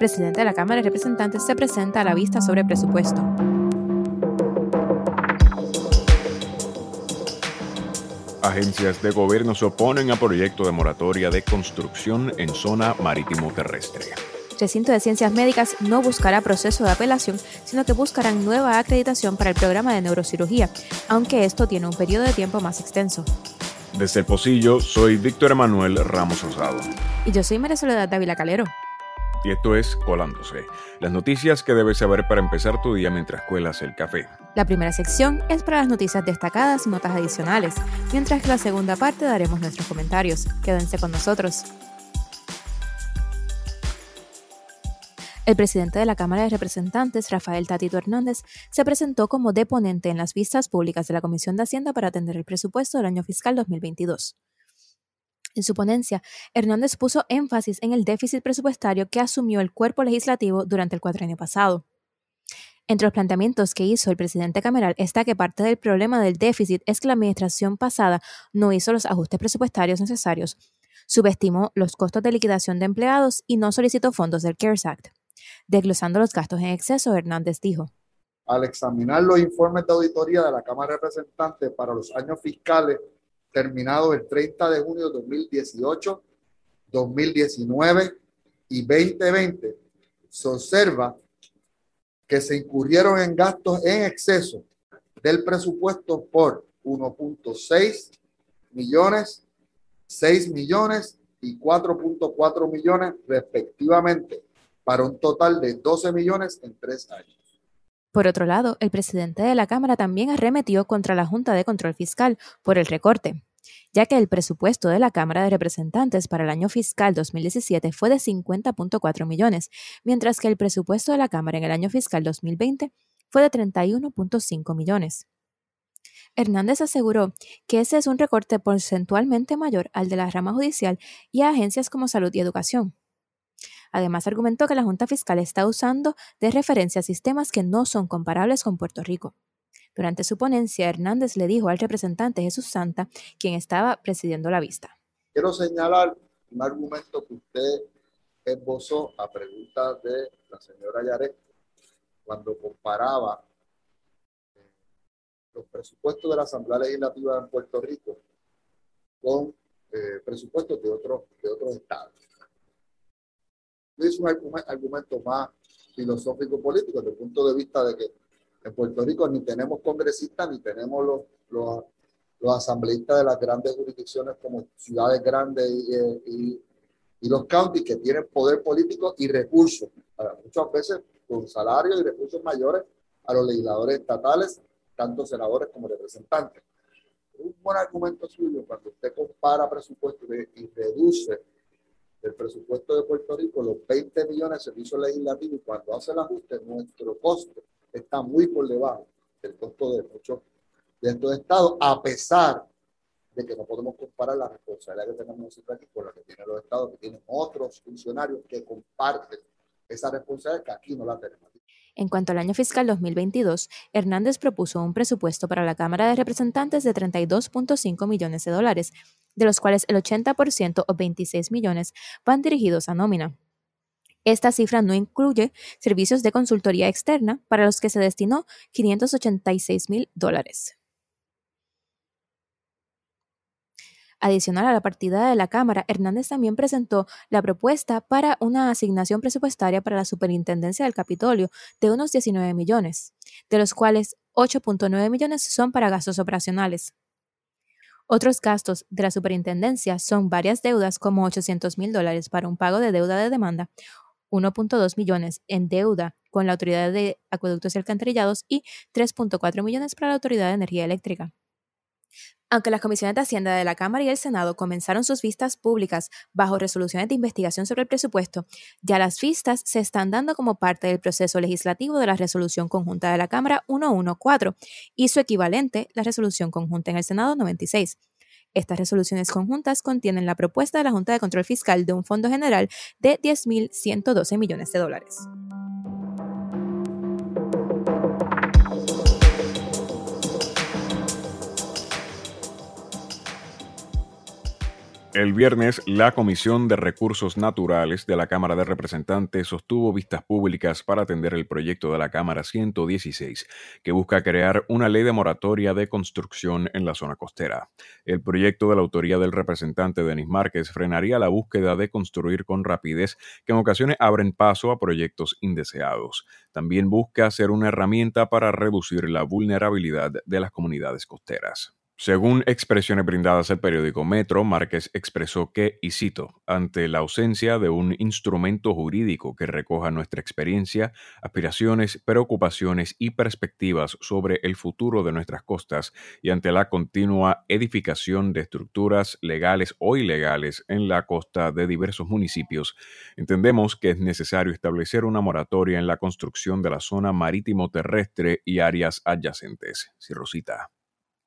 presidente de la Cámara de Representantes se presenta a la vista sobre presupuesto. Agencias de gobierno se oponen a proyecto de moratoria de construcción en zona marítimo terrestre. Recinto de Ciencias Médicas no buscará proceso de apelación, sino que buscarán nueva acreditación para el programa de neurocirugía, aunque esto tiene un periodo de tiempo más extenso. Desde el Pocillo, soy Víctor Emanuel Ramos Rosado. Y yo soy María Soledad Dávila Calero. Y esto es Colándose, las noticias que debes saber para empezar tu día mientras cuelas el café. La primera sección es para las noticias destacadas y notas adicionales, mientras que la segunda parte daremos nuestros comentarios. Quédense con nosotros. El presidente de la Cámara de Representantes, Rafael Tatito Hernández, se presentó como deponente en las vistas públicas de la Comisión de Hacienda para atender el presupuesto del año fiscal 2022. En su ponencia, Hernández puso énfasis en el déficit presupuestario que asumió el cuerpo legislativo durante el cuatrenio pasado. Entre los planteamientos que hizo el presidente Cameral está que parte del problema del déficit es que la administración pasada no hizo los ajustes presupuestarios necesarios, subestimó los costos de liquidación de empleados y no solicitó fondos del CARES Act. Desglosando los gastos en exceso, Hernández dijo. Al examinar los informes de auditoría de la Cámara de Representantes para los años fiscales terminados el 30 de junio de 2018, 2019 y 2020, se observa que se incurrieron en gastos en exceso del presupuesto por 1.6 millones, 6 millones y 4.4 millones respectivamente para un total de 12 millones en tres años. Por otro lado, el presidente de la Cámara también arremetió contra la Junta de Control Fiscal por el recorte, ya que el presupuesto de la Cámara de Representantes para el año fiscal 2017 fue de 50.4 millones, mientras que el presupuesto de la Cámara en el año fiscal 2020 fue de 31.5 millones. Hernández aseguró que ese es un recorte porcentualmente mayor al de la rama judicial y a agencias como salud y educación. Además, argumentó que la Junta Fiscal está usando de referencia sistemas que no son comparables con Puerto Rico. Durante su ponencia, Hernández le dijo al representante Jesús Santa, quien estaba presidiendo la vista. Quiero señalar un argumento que usted esbozó a pregunta de la señora Yaret cuando comparaba eh, los presupuestos de la Asamblea Legislativa en Puerto Rico con eh, presupuestos de otros, de otros estados es un argumento más filosófico político desde el punto de vista de que en Puerto Rico ni tenemos congresistas ni tenemos los, los, los asambleístas de las grandes jurisdicciones como ciudades grandes y, y, los counties que tienen poder político y recursos, muchas veces con salarios y recursos mayores a los legisladores estatales, tanto senadores como representantes. Un buen argumento suyo cuando usted compara presupuestos y reduce del presupuesto de Puerto Rico los 20 millones de servicios legislativos y cuando hace el ajuste, nuestro costo está muy por debajo del costo de muchos de estos estados, a pesar de que no podemos comparar la responsabilidad que tenemos nosotros aquí con la que tienen los estados, que tienen otros funcionarios que comparten esa responsabilidad que aquí no la tenemos. En cuanto al año fiscal 2022, Hernández propuso un presupuesto para la Cámara de Representantes de 32.5 millones de dólares, de los cuales el 80% o 26 millones van dirigidos a nómina. Esta cifra no incluye servicios de consultoría externa para los que se destinó 586 mil dólares. Adicional a la partida de la Cámara, Hernández también presentó la propuesta para una asignación presupuestaria para la Superintendencia del Capitolio de unos 19 millones, de los cuales 8.9 millones son para gastos operacionales. Otros gastos de la superintendencia son varias deudas como 800 mil dólares para un pago de deuda de demanda, 1.2 millones en deuda con la Autoridad de Acueductos y Alcantarillados y 3.4 millones para la Autoridad de Energía Eléctrica. Aunque las comisiones de Hacienda de la Cámara y el Senado comenzaron sus vistas públicas bajo resoluciones de investigación sobre el presupuesto, ya las vistas se están dando como parte del proceso legislativo de la resolución conjunta de la Cámara 114 y su equivalente, la resolución conjunta en el Senado 96. Estas resoluciones conjuntas contienen la propuesta de la Junta de Control Fiscal de un fondo general de 10.112 millones de dólares. El viernes, la Comisión de Recursos Naturales de la Cámara de Representantes sostuvo vistas públicas para atender el proyecto de la Cámara 116, que busca crear una ley de moratoria de construcción en la zona costera. El proyecto de la autoría del representante Denis Márquez frenaría la búsqueda de construir con rapidez, que en ocasiones abren paso a proyectos indeseados. También busca ser una herramienta para reducir la vulnerabilidad de las comunidades costeras. Según expresiones brindadas al periódico Metro, Márquez expresó que, y cito, ante la ausencia de un instrumento jurídico que recoja nuestra experiencia, aspiraciones, preocupaciones y perspectivas sobre el futuro de nuestras costas y ante la continua edificación de estructuras legales o ilegales en la costa de diversos municipios, entendemos que es necesario establecer una moratoria en la construcción de la zona marítimo terrestre y áreas adyacentes. Rosita.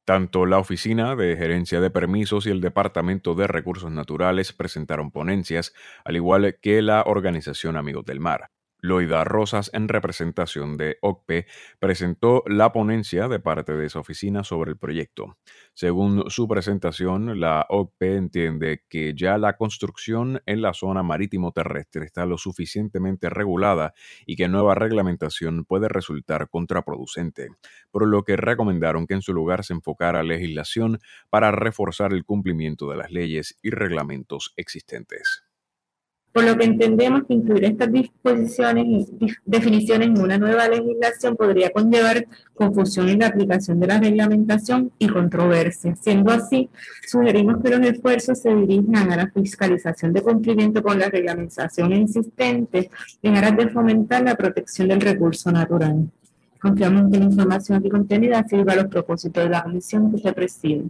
Tanto la Oficina de Gerencia de Permisos y el Departamento de Recursos Naturales presentaron ponencias, al igual que la Organización Amigos del Mar. Loida Rosas, en representación de OCPE, presentó la ponencia de parte de esa oficina sobre el proyecto. Según su presentación, la OCPE entiende que ya la construcción en la zona marítimo terrestre está lo suficientemente regulada y que nueva reglamentación puede resultar contraproducente, por lo que recomendaron que en su lugar se enfocara legislación para reforzar el cumplimiento de las leyes y reglamentos existentes por lo que entendemos que incluir estas disposiciones y definiciones en una nueva legislación podría conllevar confusión en la aplicación de la reglamentación y controversia. Siendo así, sugerimos que los esfuerzos se dirijan a la fiscalización de cumplimiento con la reglamentación existente en aras de fomentar la protección del recurso natural. Confiamos en que la información aquí contenida sirva a los propósitos de la comisión que se preside.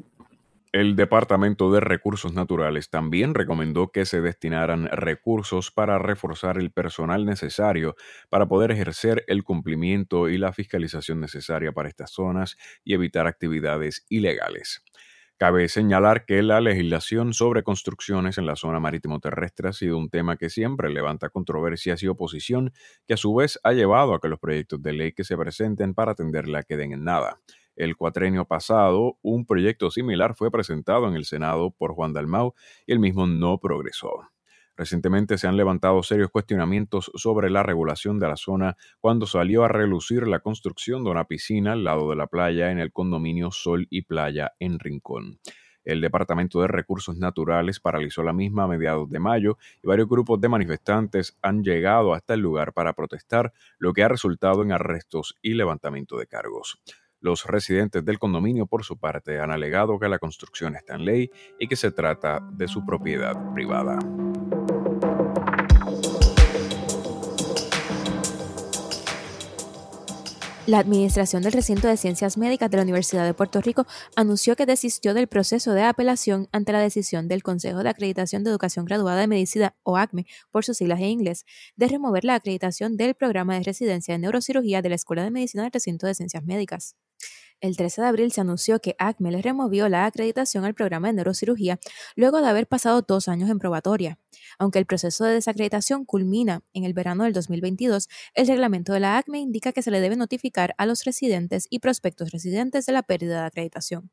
El Departamento de Recursos Naturales también recomendó que se destinaran recursos para reforzar el personal necesario para poder ejercer el cumplimiento y la fiscalización necesaria para estas zonas y evitar actividades ilegales. Cabe señalar que la legislación sobre construcciones en la zona marítimo terrestre ha sido un tema que siempre levanta controversias y oposición, que a su vez ha llevado a que los proyectos de ley que se presenten para atenderla queden en nada. El cuatrenio pasado, un proyecto similar fue presentado en el Senado por Juan Dalmau y el mismo no progresó. Recientemente se han levantado serios cuestionamientos sobre la regulación de la zona cuando salió a relucir la construcción de una piscina al lado de la playa en el condominio Sol y Playa en Rincón. El Departamento de Recursos Naturales paralizó la misma a mediados de mayo y varios grupos de manifestantes han llegado hasta el lugar para protestar, lo que ha resultado en arrestos y levantamiento de cargos. Los residentes del condominio, por su parte, han alegado que la construcción está en ley y que se trata de su propiedad privada. La Administración del Recinto de Ciencias Médicas de la Universidad de Puerto Rico anunció que desistió del proceso de apelación ante la decisión del Consejo de Acreditación de Educación Graduada de Medicina, o ACME, por sus siglas en inglés, de remover la acreditación del programa de residencia de neurocirugía de la Escuela de Medicina del Recinto de Ciencias Médicas. El 13 de abril se anunció que ACME le removió la acreditación al programa de neurocirugía luego de haber pasado dos años en probatoria. Aunque el proceso de desacreditación culmina en el verano del 2022, el reglamento de la ACME indica que se le debe notificar a los residentes y prospectos residentes de la pérdida de acreditación.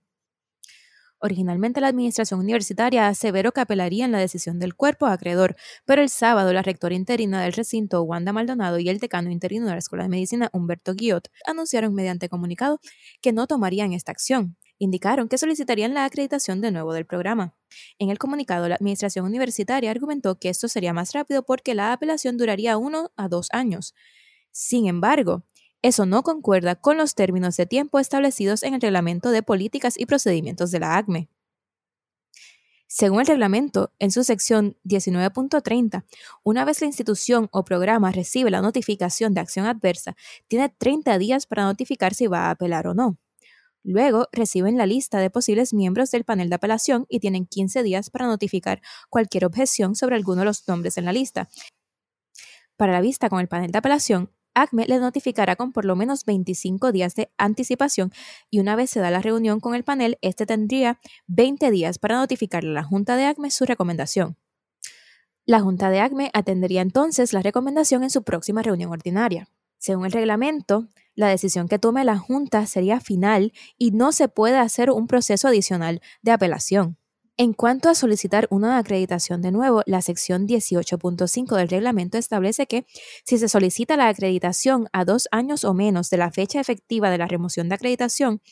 Originalmente la administración universitaria aseveró que apelaría en la decisión del cuerpo acreedor, pero el sábado la rectora interina del recinto, Wanda Maldonado, y el decano interino de la Escuela de Medicina, Humberto Guillot, anunciaron mediante comunicado que no tomarían esta acción. Indicaron que solicitarían la acreditación de nuevo del programa. En el comunicado, la administración universitaria argumentó que esto sería más rápido porque la apelación duraría uno a dos años. Sin embargo, eso no concuerda con los términos de tiempo establecidos en el Reglamento de Políticas y Procedimientos de la ACME. Según el reglamento, en su sección 19.30, una vez la institución o programa recibe la notificación de acción adversa, tiene 30 días para notificar si va a apelar o no. Luego reciben la lista de posibles miembros del panel de apelación y tienen 15 días para notificar cualquier objeción sobre alguno de los nombres en la lista. Para la vista con el panel de apelación, ACME le notificará con por lo menos 25 días de anticipación y una vez se da la reunión con el panel, este tendría 20 días para notificarle a la Junta de ACME su recomendación. La Junta de ACME atendería entonces la recomendación en su próxima reunión ordinaria. Según el reglamento, la decisión que tome la Junta sería final y no se puede hacer un proceso adicional de apelación. En cuanto a solicitar una acreditación de nuevo, la sección 18.5 del reglamento establece que si se solicita la acreditación a dos años o menos de la fecha efectiva de la remoción de acreditación,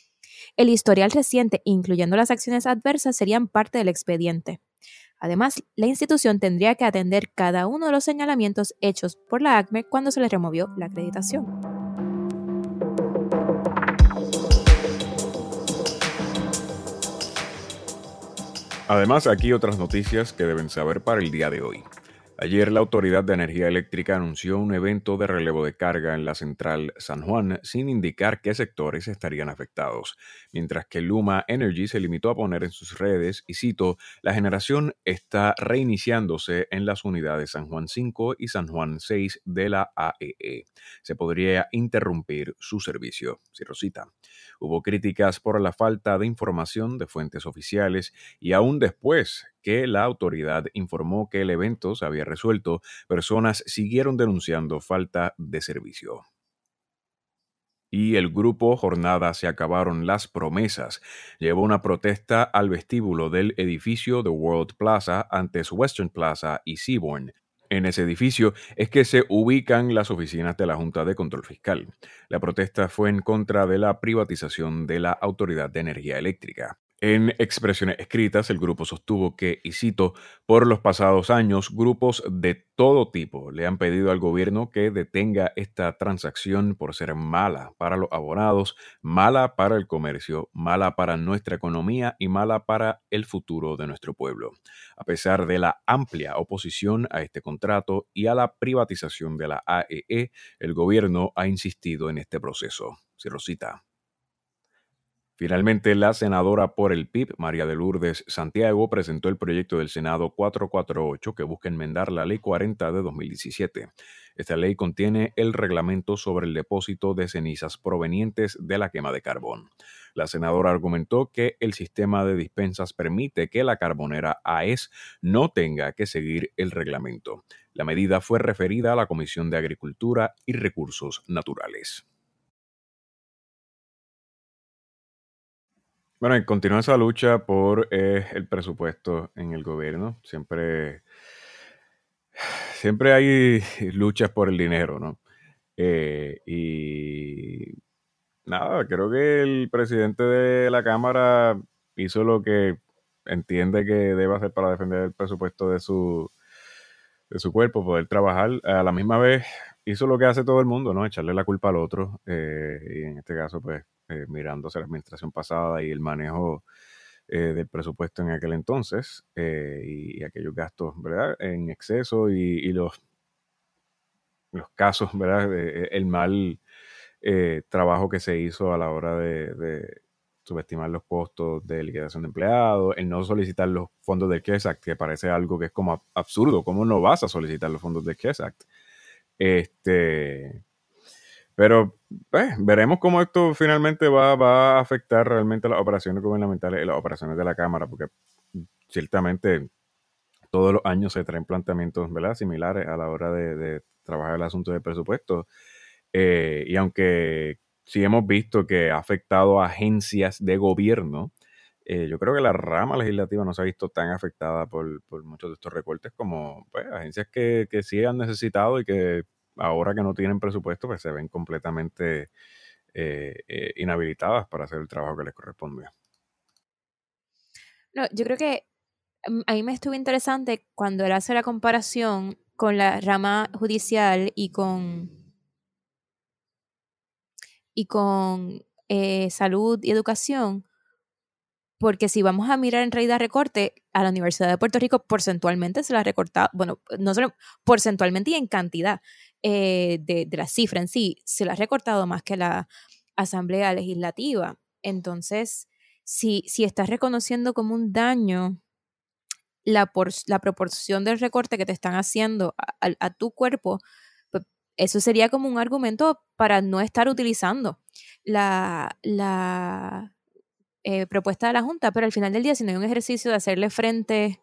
el historial reciente, incluyendo las acciones adversas, serían parte del expediente. Además, la institución tendría que atender cada uno de los señalamientos hechos por la ACME cuando se le removió la acreditación. Además, aquí otras noticias que deben saber para el día de hoy. Ayer la Autoridad de Energía Eléctrica anunció un evento de relevo de carga en la central San Juan sin indicar qué sectores estarían afectados, mientras que Luma Energy se limitó a poner en sus redes, y cito, la generación está reiniciándose en las unidades San Juan 5 y San Juan 6 de la AEE. E. Se podría interrumpir su servicio. Cierro cita. Hubo críticas por la falta de información de fuentes oficiales y aún después que la autoridad informó que el evento se había resuelto, personas siguieron denunciando falta de servicio y el grupo Jornada se acabaron las promesas. Llevó una protesta al vestíbulo del edificio de World Plaza antes Western Plaza y Seabourn. En ese edificio es que se ubican las oficinas de la Junta de Control Fiscal. La protesta fue en contra de la privatización de la Autoridad de Energía Eléctrica. En expresiones escritas, el grupo sostuvo que, y cito, por los pasados años, grupos de todo tipo le han pedido al gobierno que detenga esta transacción por ser mala para los abonados, mala para el comercio, mala para nuestra economía y mala para el futuro de nuestro pueblo. A pesar de la amplia oposición a este contrato y a la privatización de la AEE, e, el gobierno ha insistido en este proceso. Cierro cita. Finalmente, la senadora por el PIB, María de Lourdes Santiago, presentó el proyecto del Senado 448 que busca enmendar la Ley 40 de 2017. Esta ley contiene el reglamento sobre el depósito de cenizas provenientes de la quema de carbón. La senadora argumentó que el sistema de dispensas permite que la carbonera AES no tenga que seguir el reglamento. La medida fue referida a la Comisión de Agricultura y Recursos Naturales. Bueno, y continúa esa lucha por eh, el presupuesto en el gobierno. Siempre, siempre hay luchas por el dinero, ¿no? Eh, y nada, creo que el presidente de la Cámara hizo lo que entiende que debe hacer para defender el presupuesto de su, de su cuerpo, poder trabajar. A la misma vez hizo lo que hace todo el mundo, ¿no? Echarle la culpa al otro. Eh, y en este caso, pues, eh, mirándose la administración pasada y el manejo eh, del presupuesto en aquel entonces eh, y, aquellos gastos, ¿verdad? En exceso y, los, los casos, ¿verdad? el mal trabajo que se hizo a la hora de, subestimar los costos de liquidación de empleados, el no solicitar los fondos del CARES Act, que parece algo que es como absurdo. ¿Cómo no vas a solicitar los fondos del CARES Act? Este, pero pues, veremos cómo esto finalmente va, a afectar realmente las operaciones gubernamentales y las operaciones de la Cámara, porque ciertamente todos los años se traen planteamientos similares a la hora de, trabajar el asunto del presupuesto. Eh, y aunque sí hemos visto que ha afectado a agencias de gobierno, eh, yo creo que la rama legislativa no se ha visto tan afectada por, muchos de estos recortes como pues, agencias que sí han necesitado y que ahora que no tienen presupuesto, pues se ven completamente eh, eh, inhabilitadas para hacer el trabajo que les corresponde. No, yo creo que mm, a mí me estuvo interesante cuando él hace la comparación con la rama judicial y con y con eh, salud y educación, porque si vamos a mirar en realidad recorte, a la Universidad de Puerto Rico porcentualmente se la ha recortado, bueno, no solo porcentualmente y en cantidad eh, de, la cifra en sí, se la ha recortado más que la Asamblea Legislativa. Entonces, si, si estás reconociendo como un daño la, la proporción del recorte que te están haciendo a, tu cuerpo, pues eso sería como un argumento para no estar utilizando la, la eh, propuesta de la Junta, pero al final del día, si no hay un ejercicio de hacerle frente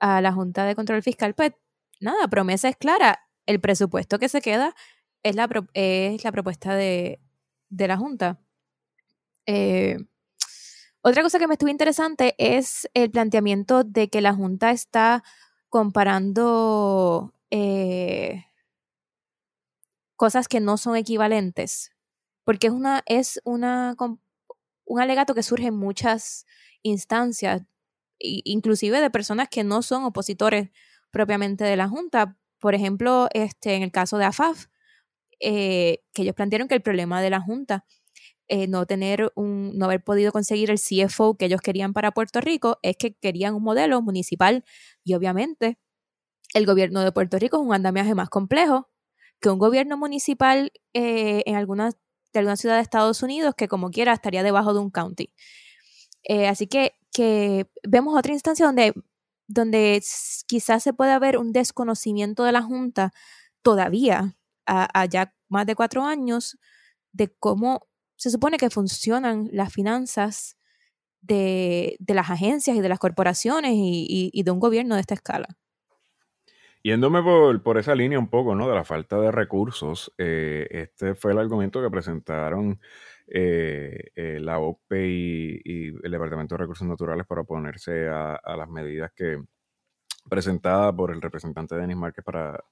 a la Junta de Control Fiscal, pues nada, promesa es clara. El presupuesto que se queda es la, es la propuesta de, la Junta. Eh, Otra cosa que me estuvo interesante es el planteamiento de que la Junta está comparando eh, cosas que no son equivalentes, porque es una, es una, un alegato que surge en muchas instancias, inclusive de personas que no son opositores propiamente de la Junta. Por ejemplo, este, en el caso de AFAF, eh, que ellos plantearon que el problema de la Junta eh, no tener un, no haber podido conseguir el CFO que ellos querían para Puerto Rico es que querían un modelo municipal y obviamente el gobierno de Puerto Rico es un andamiaje más complejo que un gobierno municipal eh, en alguna, de alguna ciudad de Estados Unidos que como quiera estaría debajo de un county. Eh, así que, que vemos otra instancia donde, donde quizás se pueda ver un desconocimiento de la Junta todavía, allá más de cuatro años, de cómo se supone que funcionan las finanzas de, las agencias y de las corporaciones y, de un gobierno de esta escala. Yéndome por, por, esa línea un poco, ¿no? De la falta de recursos, eh, este fue el argumento que presentaron eh, eh, la OPE y, el Departamento de Recursos Naturales para oponerse a, las medidas que presentadas por el representante Denis Márquez para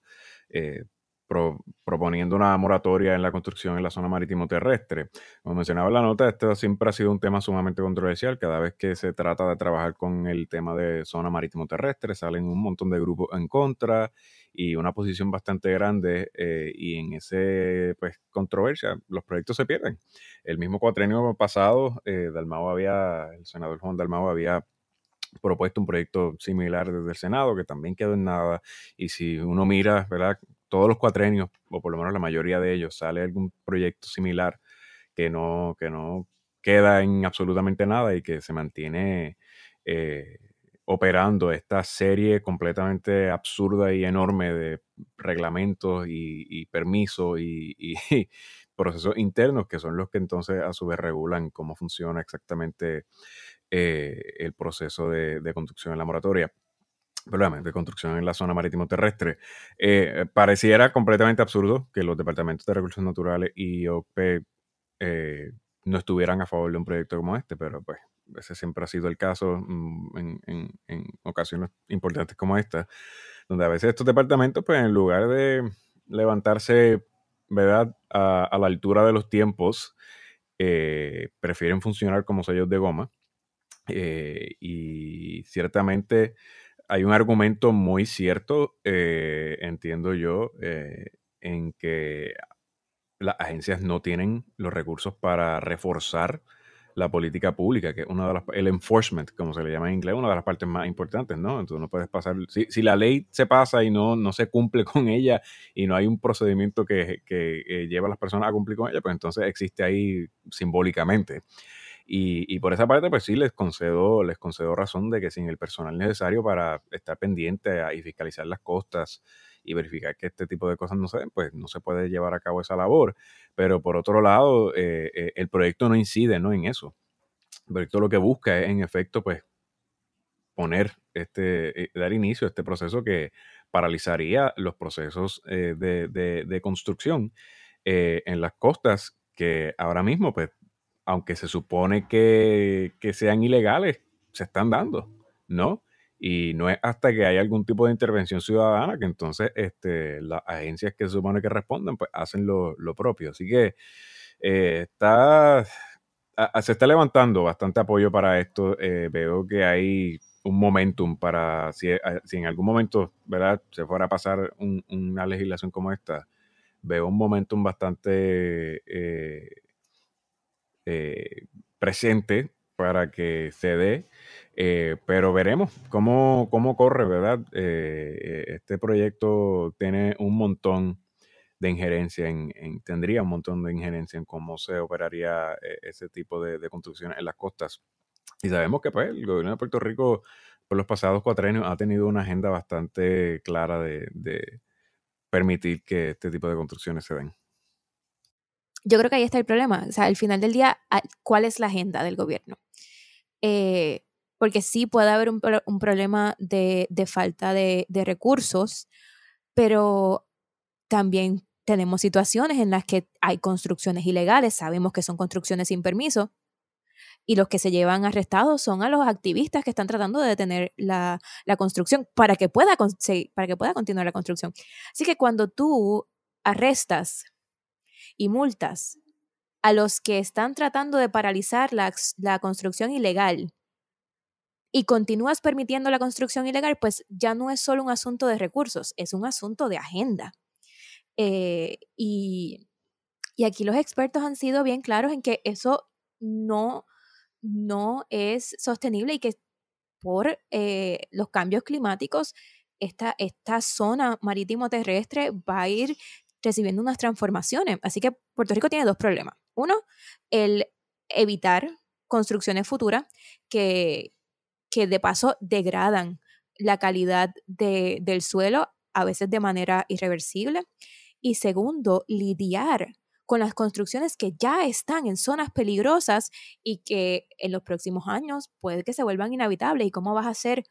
proponiendo una moratoria en la construcción en la zona marítimo terrestre. Como mencionaba en la nota, esto siempre ha sido un tema sumamente controversial. Cada vez que se trata de trabajar con el tema de zona marítimo terrestre, salen un montón de grupos en contra y una posición bastante grande eh, y en ese pues controversia los proyectos se pierden. El mismo cuatrenio pasado, eh, había, el senador Juan Dalmao había propuesto un proyecto similar desde el Senado que también quedó en nada y si uno mira, ¿verdad? Todos los cuatrenios, o por lo menos la mayoría de ellos, sale algún proyecto similar que no, que no queda en absolutamente nada y que se mantiene eh, operando esta serie completamente absurda y enorme de reglamentos y, permisos y, procesos internos que son los que entonces a su vez regulan cómo funciona exactamente eh, el proceso de, de construcción en la moratoria de construcción en la zona marítimo terrestre. Eh, pareciera completamente absurdo que los departamentos de recursos naturales y OPE eh, no estuvieran a favor de un proyecto como este, pero pues ese siempre ha sido el caso mm, en, ocasiones importantes como esta, donde a veces estos departamentos, pues en lugar de levantarse, ¿verdad?, a, la altura de los tiempos, eh, prefieren funcionar como sellos de goma. y ciertamente hay un argumento muy cierto, eh, entiendo yo, eh, en que las agencias no tienen los recursos para reforzar la política pública, que es una de las, el enforcement, como se le llama en inglés, una de las partes más importantes, ¿no? Entonces no puedes pasar, si, la ley se pasa y no, no se cumple con ella y no hay un procedimiento que, que eh, lleva a las personas a cumplir con ella, pues entonces existe ahí simbólicamente. Y, por esa parte, pues sí, les concedo, les concedo razón de que sin el personal necesario para estar pendiente y fiscalizar las costas y verificar que este tipo de cosas no se den, pues no se puede llevar a cabo esa labor. Pero por otro lado, eh, eh, el proyecto no incide ¿no? en eso. El proyecto lo que busca es, en efecto, pues poner este, eh, dar inicio a este proceso que paralizaría los procesos de, de, construcción en las costas que ahora mismo pues aunque se supone que, sean ilegales, se están dando, ¿no? Y no es hasta que hay algún tipo de intervención ciudadana que entonces este, las agencias que se supone que responden, pues hacen lo, propio. Así que eh, está, se está levantando bastante apoyo para esto. Eh, veo que hay un momentum para, si, eh, en algún momento, ¿verdad?, se fuera a pasar una legislación como esta, veo un momentum bastante eh, presente para que se dé, eh, pero veremos cómo, cómo corre, ¿verdad? Eh, este proyecto tiene un montón de injerencia en, tendría un montón de injerencia en cómo se operaría ese tipo de, construcciones en las costas. Y sabemos que pues, el gobierno de Puerto Rico por los pasados cuatro años ha tenido una agenda bastante clara de permitir que este tipo de construcciones se den yo creo que ahí está el problema. O sea, al final del día, ¿cuál es la agenda del gobierno? Eh, porque sí puede haber un, problema de, falta de, recursos, pero también tenemos situaciones en las que hay construcciones ilegales, sabemos que son construcciones sin permiso, y los que se llevan arrestados son a los activistas que están tratando de detener la, construcción para que, pueda, para que pueda continuar la construcción. Así que cuando tú arrestas y multas a los que están tratando de paralizar la, la construcción ilegal y continúas permitiendo la construcción ilegal, pues ya no es solo un asunto de recursos, es un asunto de agenda. Eh, y, y aquí los expertos han sido bien claros en que eso no, no es sostenible y que por eh, los cambios climáticos esta, esta zona marítimo terrestre va a ir recibiendo unas transformaciones. Así que Puerto Rico tiene dos problemas. Uno, el evitar construcciones futuras que, que de paso degradan la calidad de, del suelo, a veces de manera irreversible. Y segundo, lidiar con las construcciones que ya están en zonas peligrosas y que en los próximos años puede que se vuelvan inhabitables. ¿Y cómo vas a hacer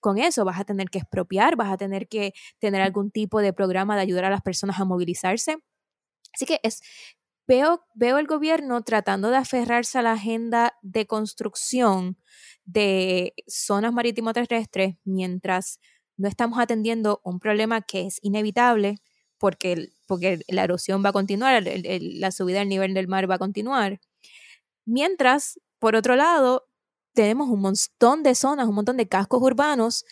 con eso? Vas a tener que expropiar, vas a tener que tener algún tipo de programa de ayudar a las personas a movilizarse. Así que es, veo, veo el gobierno tratando de aferrarse a la agenda de construcción de zonas marítimo terrestres mientras no estamos atendiendo un problema que es inevitable porque, porque la erosión va a continuar, la subida del nivel del mar va a continuar. Mientras, por otro lado, tenemos un montón de zonas, un montón de cascos urbanos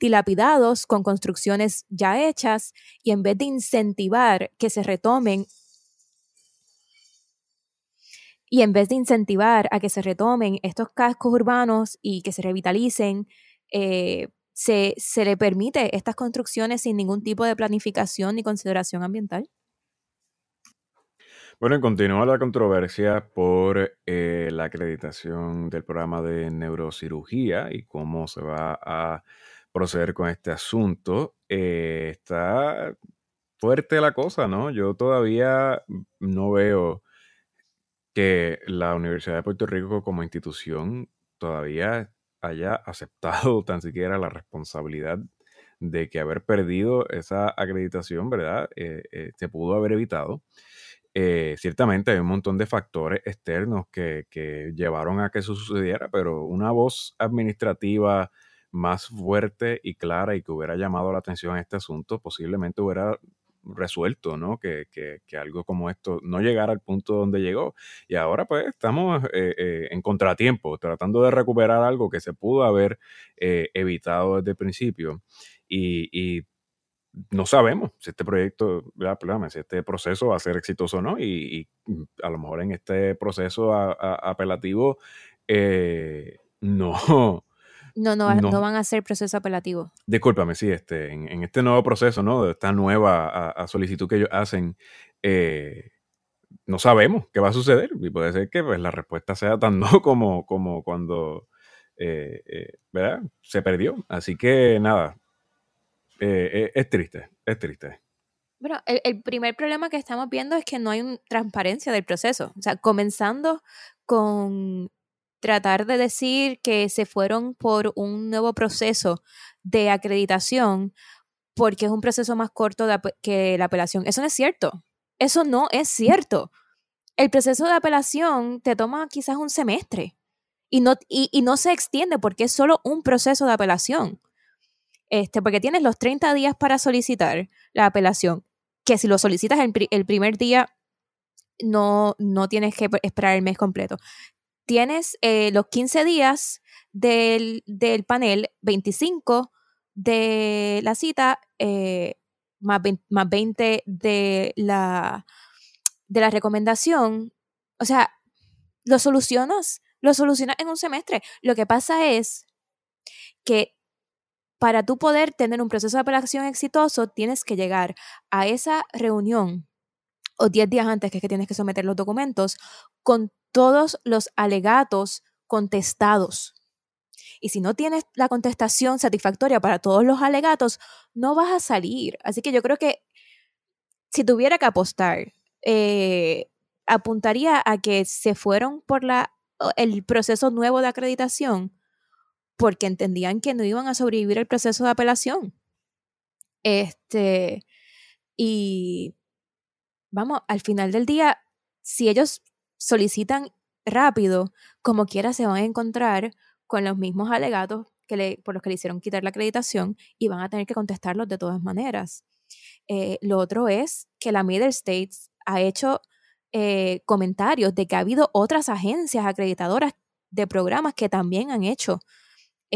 dilapidados con construcciones ya hechas y en vez de incentivar que se retomen y en vez de incentivar a que se retomen estos cascos urbanos y que se revitalicen, eh, se, se le permite estas construcciones sin ningún tipo de planificación ni consideración ambiental? Bueno, continúa la controversia por eh, la acreditación del programa de neurocirugía y cómo se va a proceder con este asunto. Eh, está fuerte la cosa, ¿no? Yo todavía no veo que la Universidad de Puerto Rico como institución todavía haya aceptado tan siquiera la responsabilidad de que haber perdido esa acreditación, ¿verdad? Eh, se pudo haber evitado. Eh, ciertamente hay un montón de factores externos que, que, llevaron a que eso sucediera, pero una voz administrativa más fuerte y clara y que hubiera llamado la atención a este asunto posiblemente hubiera resuelto, ¿no? Que, algo como esto no llegara al punto donde llegó. Y ahora pues estamos eh, eh, en contratiempo, tratando de recuperar algo que se pudo haber evitado desde el principio. Y, no sabemos si este proyecto, si este proceso va a ser exitoso o no. Y, mm, a lo mejor en este proceso apelativo no no, no, no, van a ser proceso apelativo. Discúlpame, sí, este, en, este nuevo proceso, ¿no? De esta nueva a, solicitud que ellos hacen, eh, no sabemos qué va a suceder. Y puede ser que pues, la respuesta sea tan no como, como cuando eh, eh, ¿verdad? se perdió. Así que nada, es triste, es triste. Bueno, el, primer problema que estamos viendo es que no hay transparencia del proceso. O sea, comenzando con tratar de decir que se fueron por un nuevo proceso de acreditación porque es un proceso más corto que la apelación. Eso no es cierto. Eso no es cierto. El proceso de apelación te toma quizás un semestre y no, y, no se extiende porque es solo un proceso de apelación. Este, porque tienes los 30 días para solicitar la apelación, que si lo solicitas el, primer día, no, no tienes que esperar el mes completo tienes eh, los 15 días del, panel, 25 de la cita, eh, más, 20, de la, de la recomendación. O sea, lo solucionas, lo solucionas en un semestre. Lo que pasa es que para tú poder tener un proceso de apelación exitoso, tienes que llegar a esa reunión o 10 días antes que es que tienes que someter los documentos con todos los alegatos contestados. Y si no tienes la contestación satisfactoria para todos los alegatos, no vas a salir. Así que yo creo que si tuviera que apostar, eh, apuntaría a que se fueron por la, el proceso nuevo de acreditación porque entendían que no iban a sobrevivir el proceso de apelación. Este, y vamos, al final del día, si ellos solicitan rápido, como quiera se van a encontrar con los mismos alegatos que le, por los que le hicieron quitar la acreditación y van a tener que contestarlos de todas maneras. Eh, lo otro es que la Middle States ha hecho eh, comentarios de que ha habido otras agencias acreditadoras de programas que también han hecho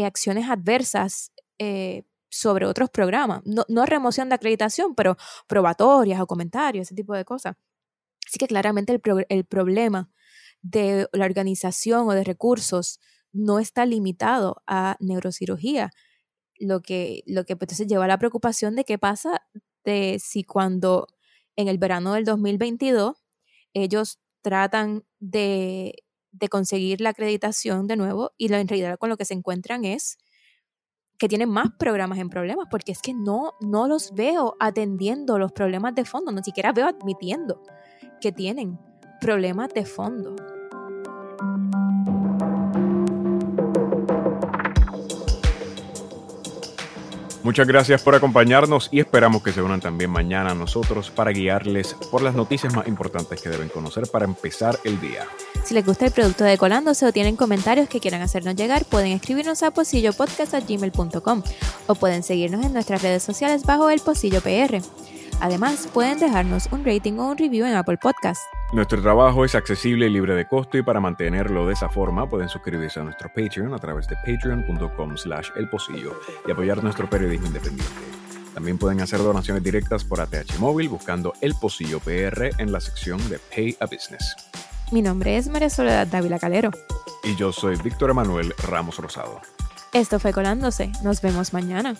acciones adversas sobre otros programas. No, remoción de acreditación, pero probatorias o comentarios, ese tipo de cosas. Así que claramente el, el problema de la organización o de recursos no está limitado a neurocirugía. Lo que, lo que pues, entonces lleva a la preocupación de qué pasa de si cuando en el verano del 2022 ellos tratan de, de conseguir la acreditación de nuevo y en realidad con lo que se encuentran es que tienen más programas en problemas, porque es que no, no los veo atendiendo los problemas de fondo, no siquiera veo admitiendo que tienen problemas de fondo. Muchas gracias por acompañarnos y esperamos que se unan también mañana a nosotros para guiarles por las noticias más importantes que deben conocer para empezar el día. Si les gusta el producto de Colándose o tienen comentarios que quieran hacernos llegar, pueden escribirnos a posillopodcast.gmail.com o pueden seguirnos en nuestras redes sociales bajo el Posillo PR. Además, pueden dejarnos un rating o un review en Apple Podcasts. Nuestro trabajo es accesible y libre de costo y para mantenerlo de esa forma pueden suscribirse a nuestro Patreon a través de patreon.com slash elposillo y apoyar nuestro periodismo independiente. También pueden hacer donaciones directas por ATH Móvil buscando El Pocillo PR en la sección de Pay a Business. Mi nombre es María Soledad Dávila Calero. Y yo soy Víctor Emanuel Ramos Rosado. Esto fue Colándose. Nos vemos mañana.